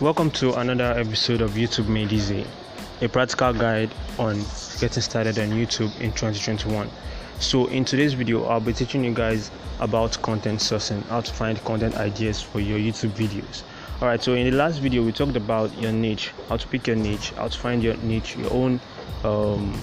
Welcome to another episode of YouTube Made Easy, a practical guide on getting started on YouTube in 2021. So, in today's video, I'll be teaching you guys about content sourcing, how to find content ideas for your YouTube videos. Alright, so in the last video, we talked about your niche, how to pick your niche, how to find your niche, your own, um,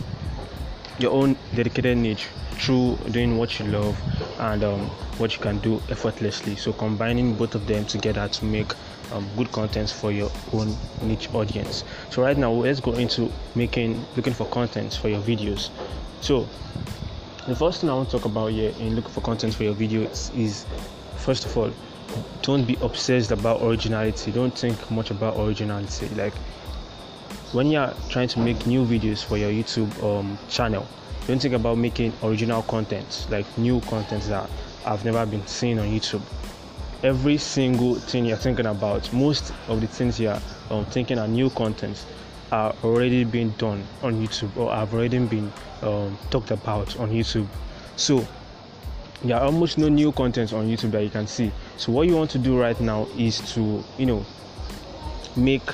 your own dedicated niche through doing what you love and um, what you can do effortlessly. So, combining both of them together to make um, good contents for your own niche audience. So right now let's go into making looking for contents for your videos. So the first thing I want to talk about here in looking for content for your videos is first of all don't be obsessed about originality. Don't think much about originality. Like when you're trying to make new videos for your YouTube um, channel, don't think about making original content, like new content that I've never been seen on YouTube every single thing you're thinking about, most of the things you're um, thinking are new contents are already being done on YouTube or have already been um, talked about on YouTube. So there are almost no new content on YouTube that you can see. So what you want to do right now is to you know make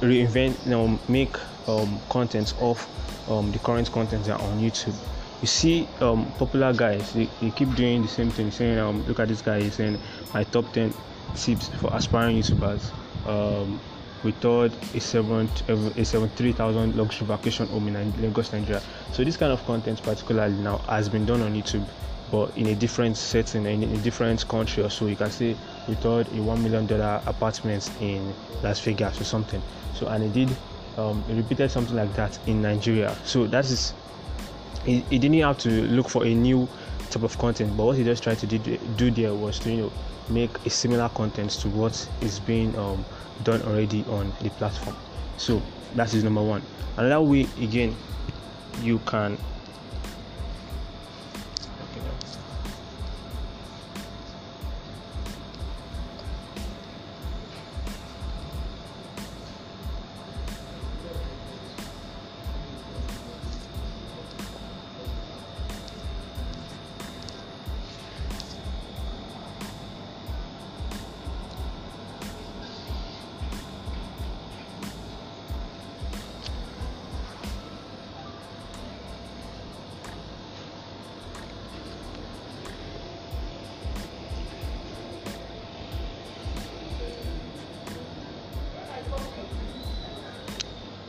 reinvent you know make um, content of um, the current content that are on YouTube you see um, popular guys they, they, keep doing the same thing saying um, look at this guy he's saying my top 10 tips for aspiring youtubers um, we thought a seven a 73,000 luxury vacation home in Lagos, Nigeria. So this kind of content, particularly now, has been done on YouTube, but in a different setting, in a different country or so. You can see we thought a one million dollar apartment in Las Vegas or something. So and he did, um, repeated something like that in Nigeria. So that is he, he didn't have to look for a new type of content but what he just tried to do, do there was to you know make a similar content to what is being um, done already on the platform so that is number one another way again you can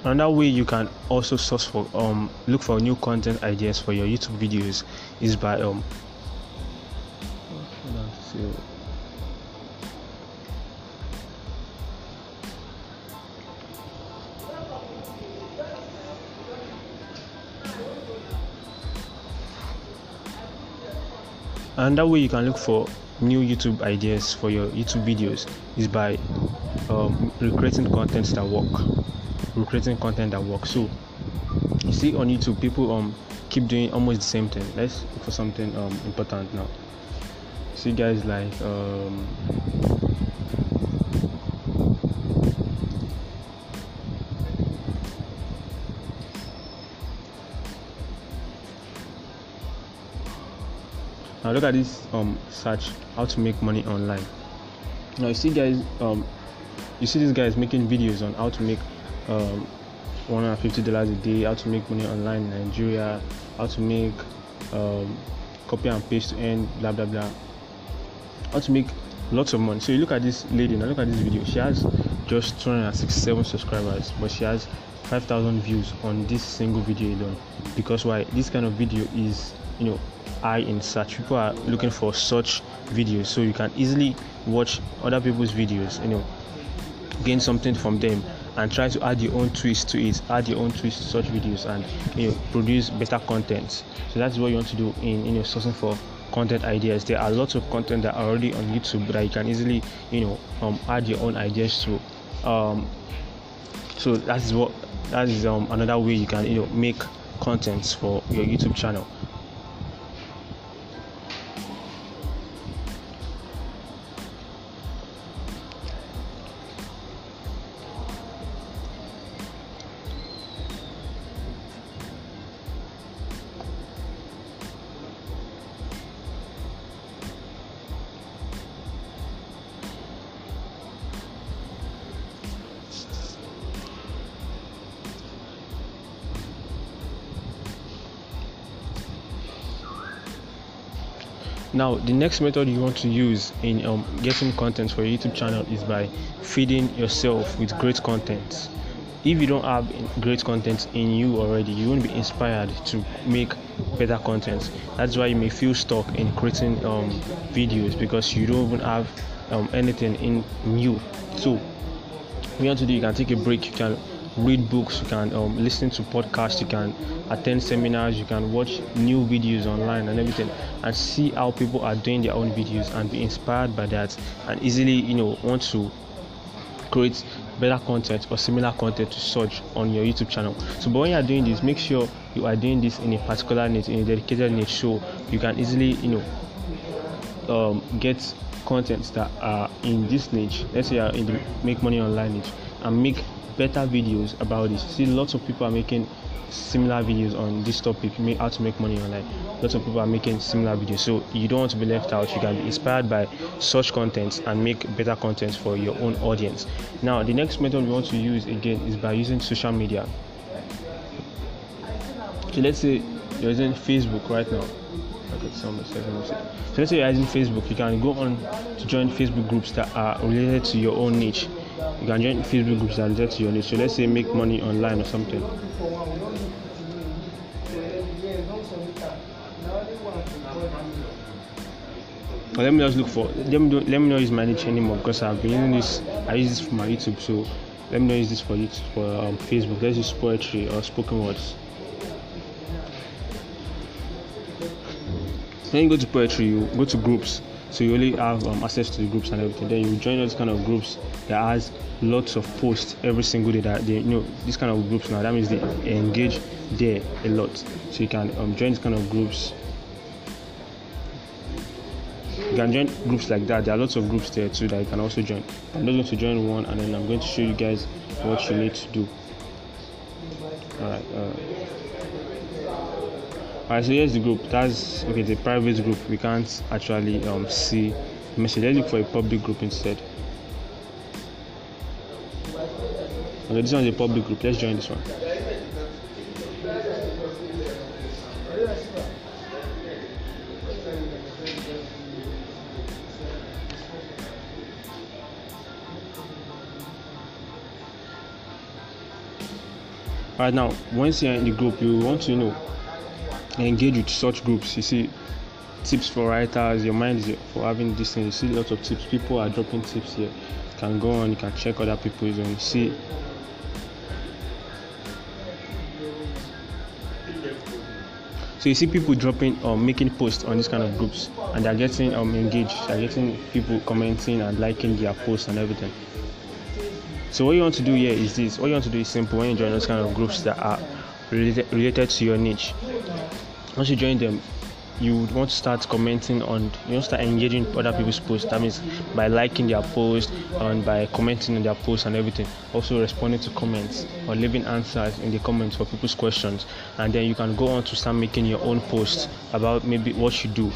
another way you can also source for um look for new content ideas for your youtube videos is by um and that way you can look for new youtube ideas for your youtube videos is by um, recreating content that work creating content that works. So you see on YouTube, people um keep doing almost the same thing. Let's look for something um important now. See guys like um now look at this um search how to make money online now you see guys um you see these guys making videos on how to make um, $150 a day, how to make money online in Nigeria, how to make um, copy and paste earn blah blah blah, how to make lots of money. So you look at this lady now, look at this video. She has just 267 subscribers, but she has 5,000 views on this single video alone. Because why? This kind of video is, you know, high in search. People are looking for such videos, so you can easily watch other people's videos, you know, gain something from them and try to add your own twist to it add your own twist to such videos and you know produce better content. So that's what you want to do in know sourcing for content ideas. There are lots of content that are already on youtube that you can easily you know um, add your own ideas to. Um, so that is what that is um, another way you can you know make contents for your youtube channel now the next method you want to use in um, getting content for your youtube channel is by feeding yourself with great content. If you don't have great content in you already you won't be inspired to make better content. That's why you may feel stuck in creating um, videos because you don't even have um, anything in you. So what you want to do you can take a break you can read books you can um, listen to podcasts you can attend seminars you can watch new videos online and everything and see how people are doing their own videos and be inspired by that and easily you know want to create better content or similar content to search on your youtube channel. So but when you are doing this make sure you are doing this in a particular niche in a dedicated niche so you can easily you know um, get contents that are in this niche. Let's say you are in the make money online niche and make better videos about this. See lots of people are making similar videos on this topic. How to make money online. Lots of people are making similar videos. So you don't want to be left out. You can be inspired by such contents and make better content for your own audience. Now the next method we want to use again is by using social media. So let's say you're using facebook right now. So let's say you're using facebook. You can go on to join facebook groups that are related to your own niche you can join facebook groups and to your niche so let's say make money online or something. But let me just look for let me do, let me not use my niche anymore because I've been using this I use this for my YouTube. So let me not use this for YouTube for um, Facebook. Let's use poetry or spoken words. When you go to poetry you go to groups so you only have um, access to the groups and everything. Then you join those kind of groups that has lots of posts every single day that they you know this kind of groups now that means they engage there a lot. So you can um, join these kind of groups. You can join groups like that. There are lots of groups there too that you can also join. I'm just going to join one and then i'm going to show you guys what you need to do. All right uh, right so here's the group that's okay the private group we can't actually um, see message. Let's look for a public group instead. Okay this one is a public group. Let's join this one. Right now once you're in the group you want to know engage with such groups you see tips for writers your mind is for having this thing. You see lots of tips. People are dropping tips here. You can go on you can check other people's and see so you see people dropping or um, making posts on these kind of groups and they're getting um engaged. They're getting people commenting and liking their posts and everything. So what you want to do here is this. What you want to do is simple. When you join those kind of groups that are related, related to your niche, once you join them, you would want to start commenting on you want to start engaging other people's posts that means by liking their post and by commenting on their posts and everything also responding to comments or leaving answers in the comments for people's questions and then you can go on to start making your own posts about maybe what you do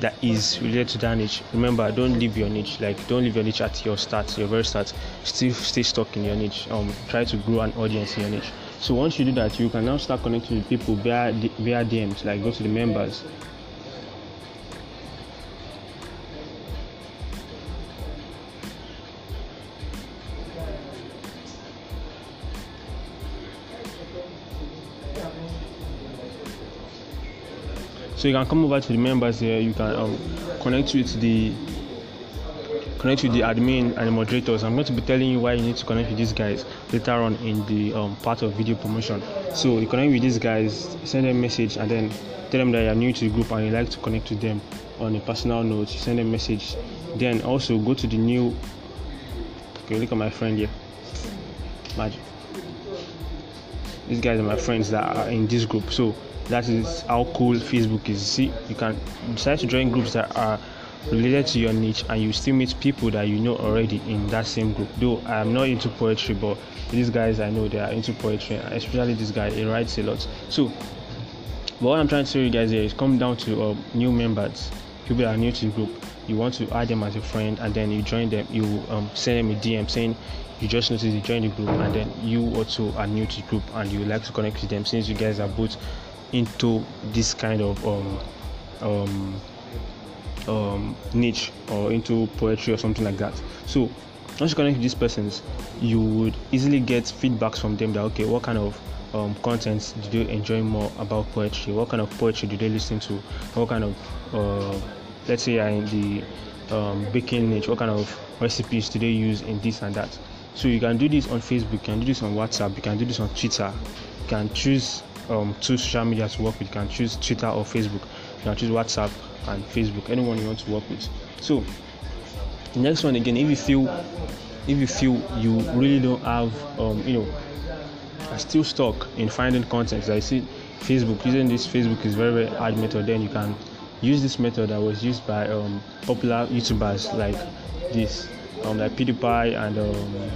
that is related to that niche. Remember, don't leave your niche. Like, don't leave your niche at your start, your very start. Still stay stuck in your niche. Um, try to grow an audience in your niche. So once you do that, you can now start connecting with people via via DMs. Like, go to the members. so you can come over to the members here you can um, connect with the connect with the admin and the moderators. I'm going to be telling you why you need to connect with these guys later on in the um, part of video promotion. So you connect with these guys send them a message and then tell them that you're new to the group and you like to connect with them on a personal note. Send them a message. Then also go to the new okay look at my friend here. Magic these guys are my friends that are in this group. So that is how cool facebook is. See you can decide to join groups that are related to your niche and you still meet people that you know already in that same group. Though i am not into poetry but these guys i know they are into poetry especially this guy he writes a lot. So but what i'm trying to show you guys here is come down to uh, new members people that are new to the group. You want to add them as a friend and then you join them. You um, send them a dm saying you just noticed you join the group and then you also are new to the group and you like to connect with them since you guys are both into this kind of um, um, um, niche or into poetry or something like that. So once you connect with these persons, you would easily get feedbacks from them that okay, what kind of um, content do they enjoy more about poetry? What kind of poetry do they listen to? What kind of uh, let's say in the um, baking niche, what kind of recipes do they use in this and that? So you can do this on Facebook, you can do this on WhatsApp, you can do this on Twitter. You can choose um, two social media to work with. You can choose Twitter or Facebook. You can choose WhatsApp and Facebook. Anyone you want to work with. So next one again, if you feel if you feel you really don't have um, you know are still stuck in finding content. I see Facebook using this Facebook is very very hard method. Then you can use this method that was used by um, popular YouTubers like this, um, like PewDiePie and um,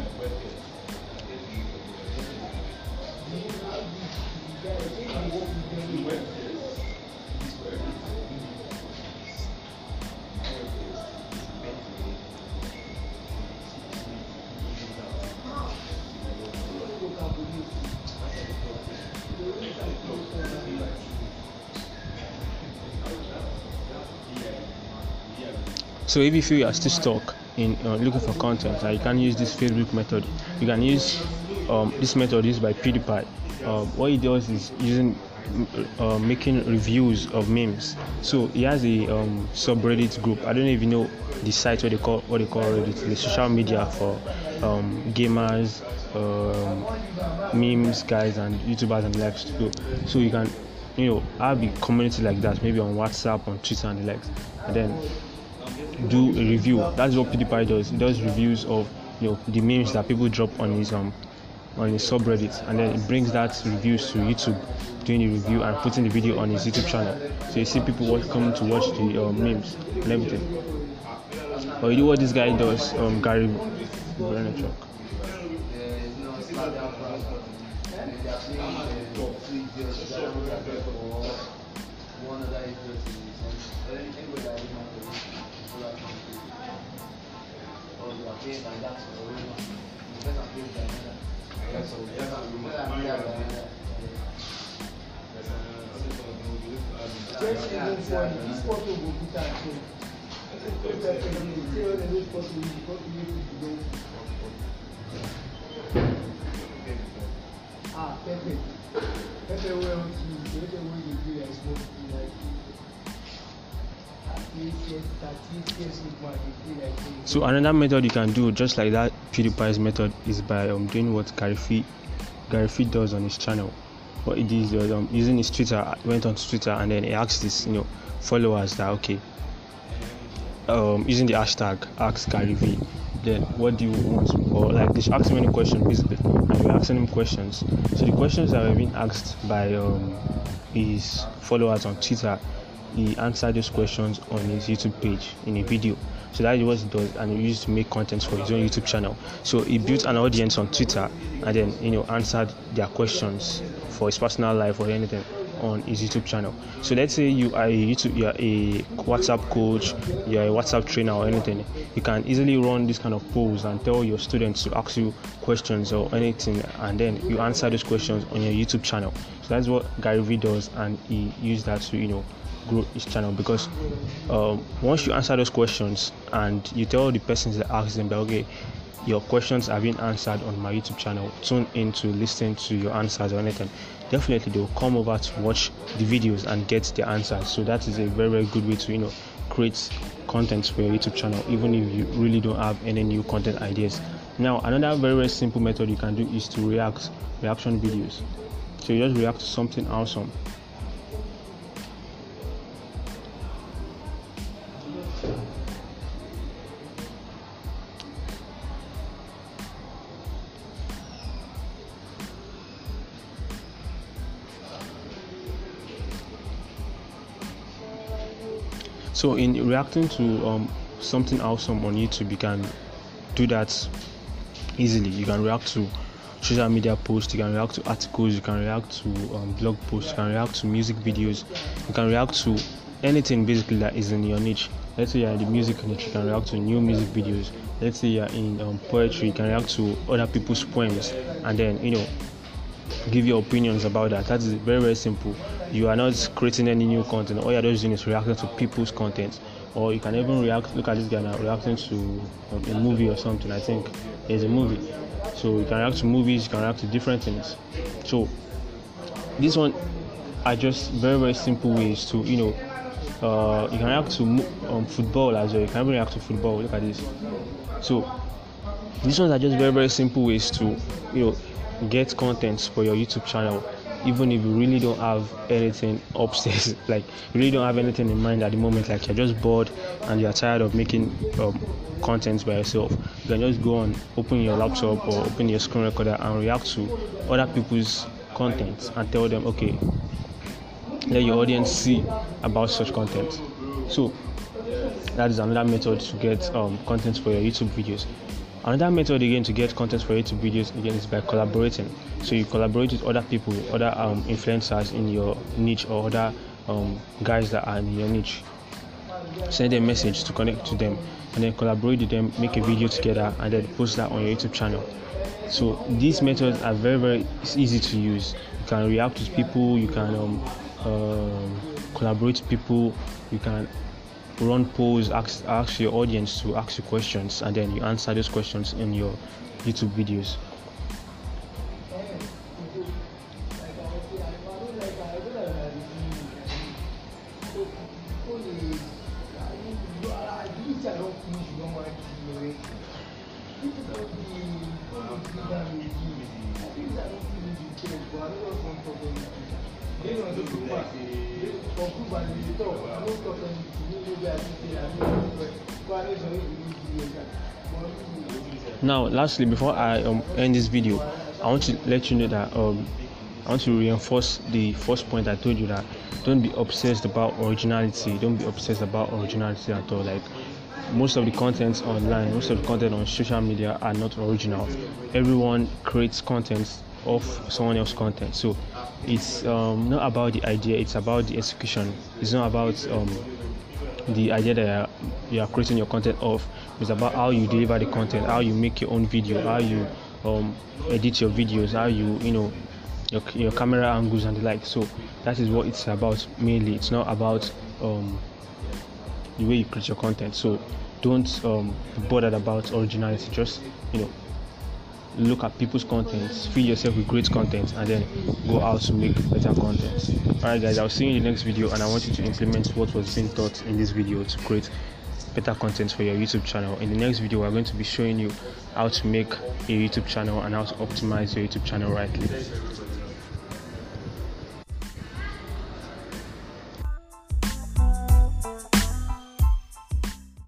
So if you feel you are still stuck in uh, looking for content, uh, you can use this Facebook method. You can use um, this method used by PewDiePie. Uh, what he does is using uh, making reviews of memes. So he has a um, subreddit group. I don't you know the site what they call what they call Reddit, the social media for um, gamers, um, memes guys, and YouTubers and likes. So, so you can you know have a community like that, maybe on WhatsApp, on Twitter, and the likes, and then do a review. That's what PewDiePie does. He does reviews of you know the memes that people drop on his um on his subreddit, and then he brings that reviews to YouTube, doing the review and putting the video on his YouTube channel. So you see people watch, coming to watch the uh, memes and everything. But you know what this guy does, um, Gary Vaynerchuk. Ah, perfeito. To perfect you do. Like, So another method you can do, just like that PewDiePie's method, is by um, doing what Gary Vee, Vee does on his channel. What he did was um, using his Twitter, went on Twitter and then he asked his you know followers that okay, um, using the hashtag ask Gary V. Then what do you want? Or like they should ask him any question basically, and we're asking him questions. So the questions that were being asked by um, his followers on Twitter he answered those questions on his YouTube page in a video. So that is what he does, and he used to make content for his own YouTube channel. So he built an audience on Twitter, and then you know answered their questions for his personal life or anything on his YouTube channel. So let's say you are a YouTube, you are a WhatsApp coach, you are a WhatsApp trainer or anything. You can easily run this kind of polls and tell your students to ask you questions or anything, and then you answer those questions on your YouTube channel. So that's what Gary Vee does, and he used that to you know grow his channel because um, once you answer those questions and you tell the persons that ask them that okay your questions are being answered on my youtube channel tune in to listen to your answers or anything definitely they will come over to watch the videos and get the answers. So that is a very very good way to you know create content for your youtube channel even if you really don't have any new content ideas. Now another very very simple method you can do is to react reaction videos. So you just react to something awesome So in reacting to um, something awesome on YouTube, you can do that easily. You can react to social media posts, you can react to articles, you can react to um, blog posts, you can react to music videos, you can react to anything basically that is in your niche. Let's say you're in the music niche, you can react to new music videos. Let's say you're in um, poetry, you can react to other people's poems, and then you know give your opinions about that. That is very very simple. You are not creating any new content. All you're doing is reacting to people's content. Or you can even react. Look at this guy now reacting to um, a movie or something. I think there's a movie. So you can react to movies. You can react to different things. So this one are just very very simple ways to you know uh, you can react to um, football as well. You can react to football. Look at this. So these ones are just very very simple ways to you know get content for your YouTube channel. Even if you really don't have anything upstairs, like you really don't have anything in mind at the moment, like you're just bored and you're tired of making um, content by yourself, you can just go on, open your laptop or open your screen recorder and react to other people's content and tell them, okay, let your audience see about such content. So that is another method to get um, content for your YouTube videos. Another method again to get content for YouTube videos again is by collaborating. So you collaborate with other people, other um, influencers in your niche or other um, guys that are in your niche. Send a message to connect to them and then collaborate with them, make a video together and then post that on your YouTube channel. So these methods are very very easy to use. You can react with people, you can um, um, collaborate with people, you can run polls, ask, ask your audience to ask you questions, and then you answer those questions in your YouTube videos. Now, lastly, before I um, end this video, I want to let you know that um, I want to reinforce the first point I told you that don't be obsessed about originality. Don't be obsessed about originality at all. Like most of the content online, most of the content on social media are not original. Everyone creates content of someone else's content. So it's um, not about the idea, it's about the execution. It's not about um, the idea that you are creating your content of. It's about how you deliver the content, how you make your own video, how you um, edit your videos, how you you know your, your camera angles and the like. So that is what it's about mainly. It's not about um, the way you create your content. So don't um, be bothered about originality. Just you know look at people's contents, feed yourself with great content, and then go out to make better content. Alright, guys, I'll see you in the next video, and I want you to implement what was being taught in this video to create better content for your YouTube channel. In the next video, we're going to be showing you how to make a YouTube channel and how to optimize your YouTube channel rightly.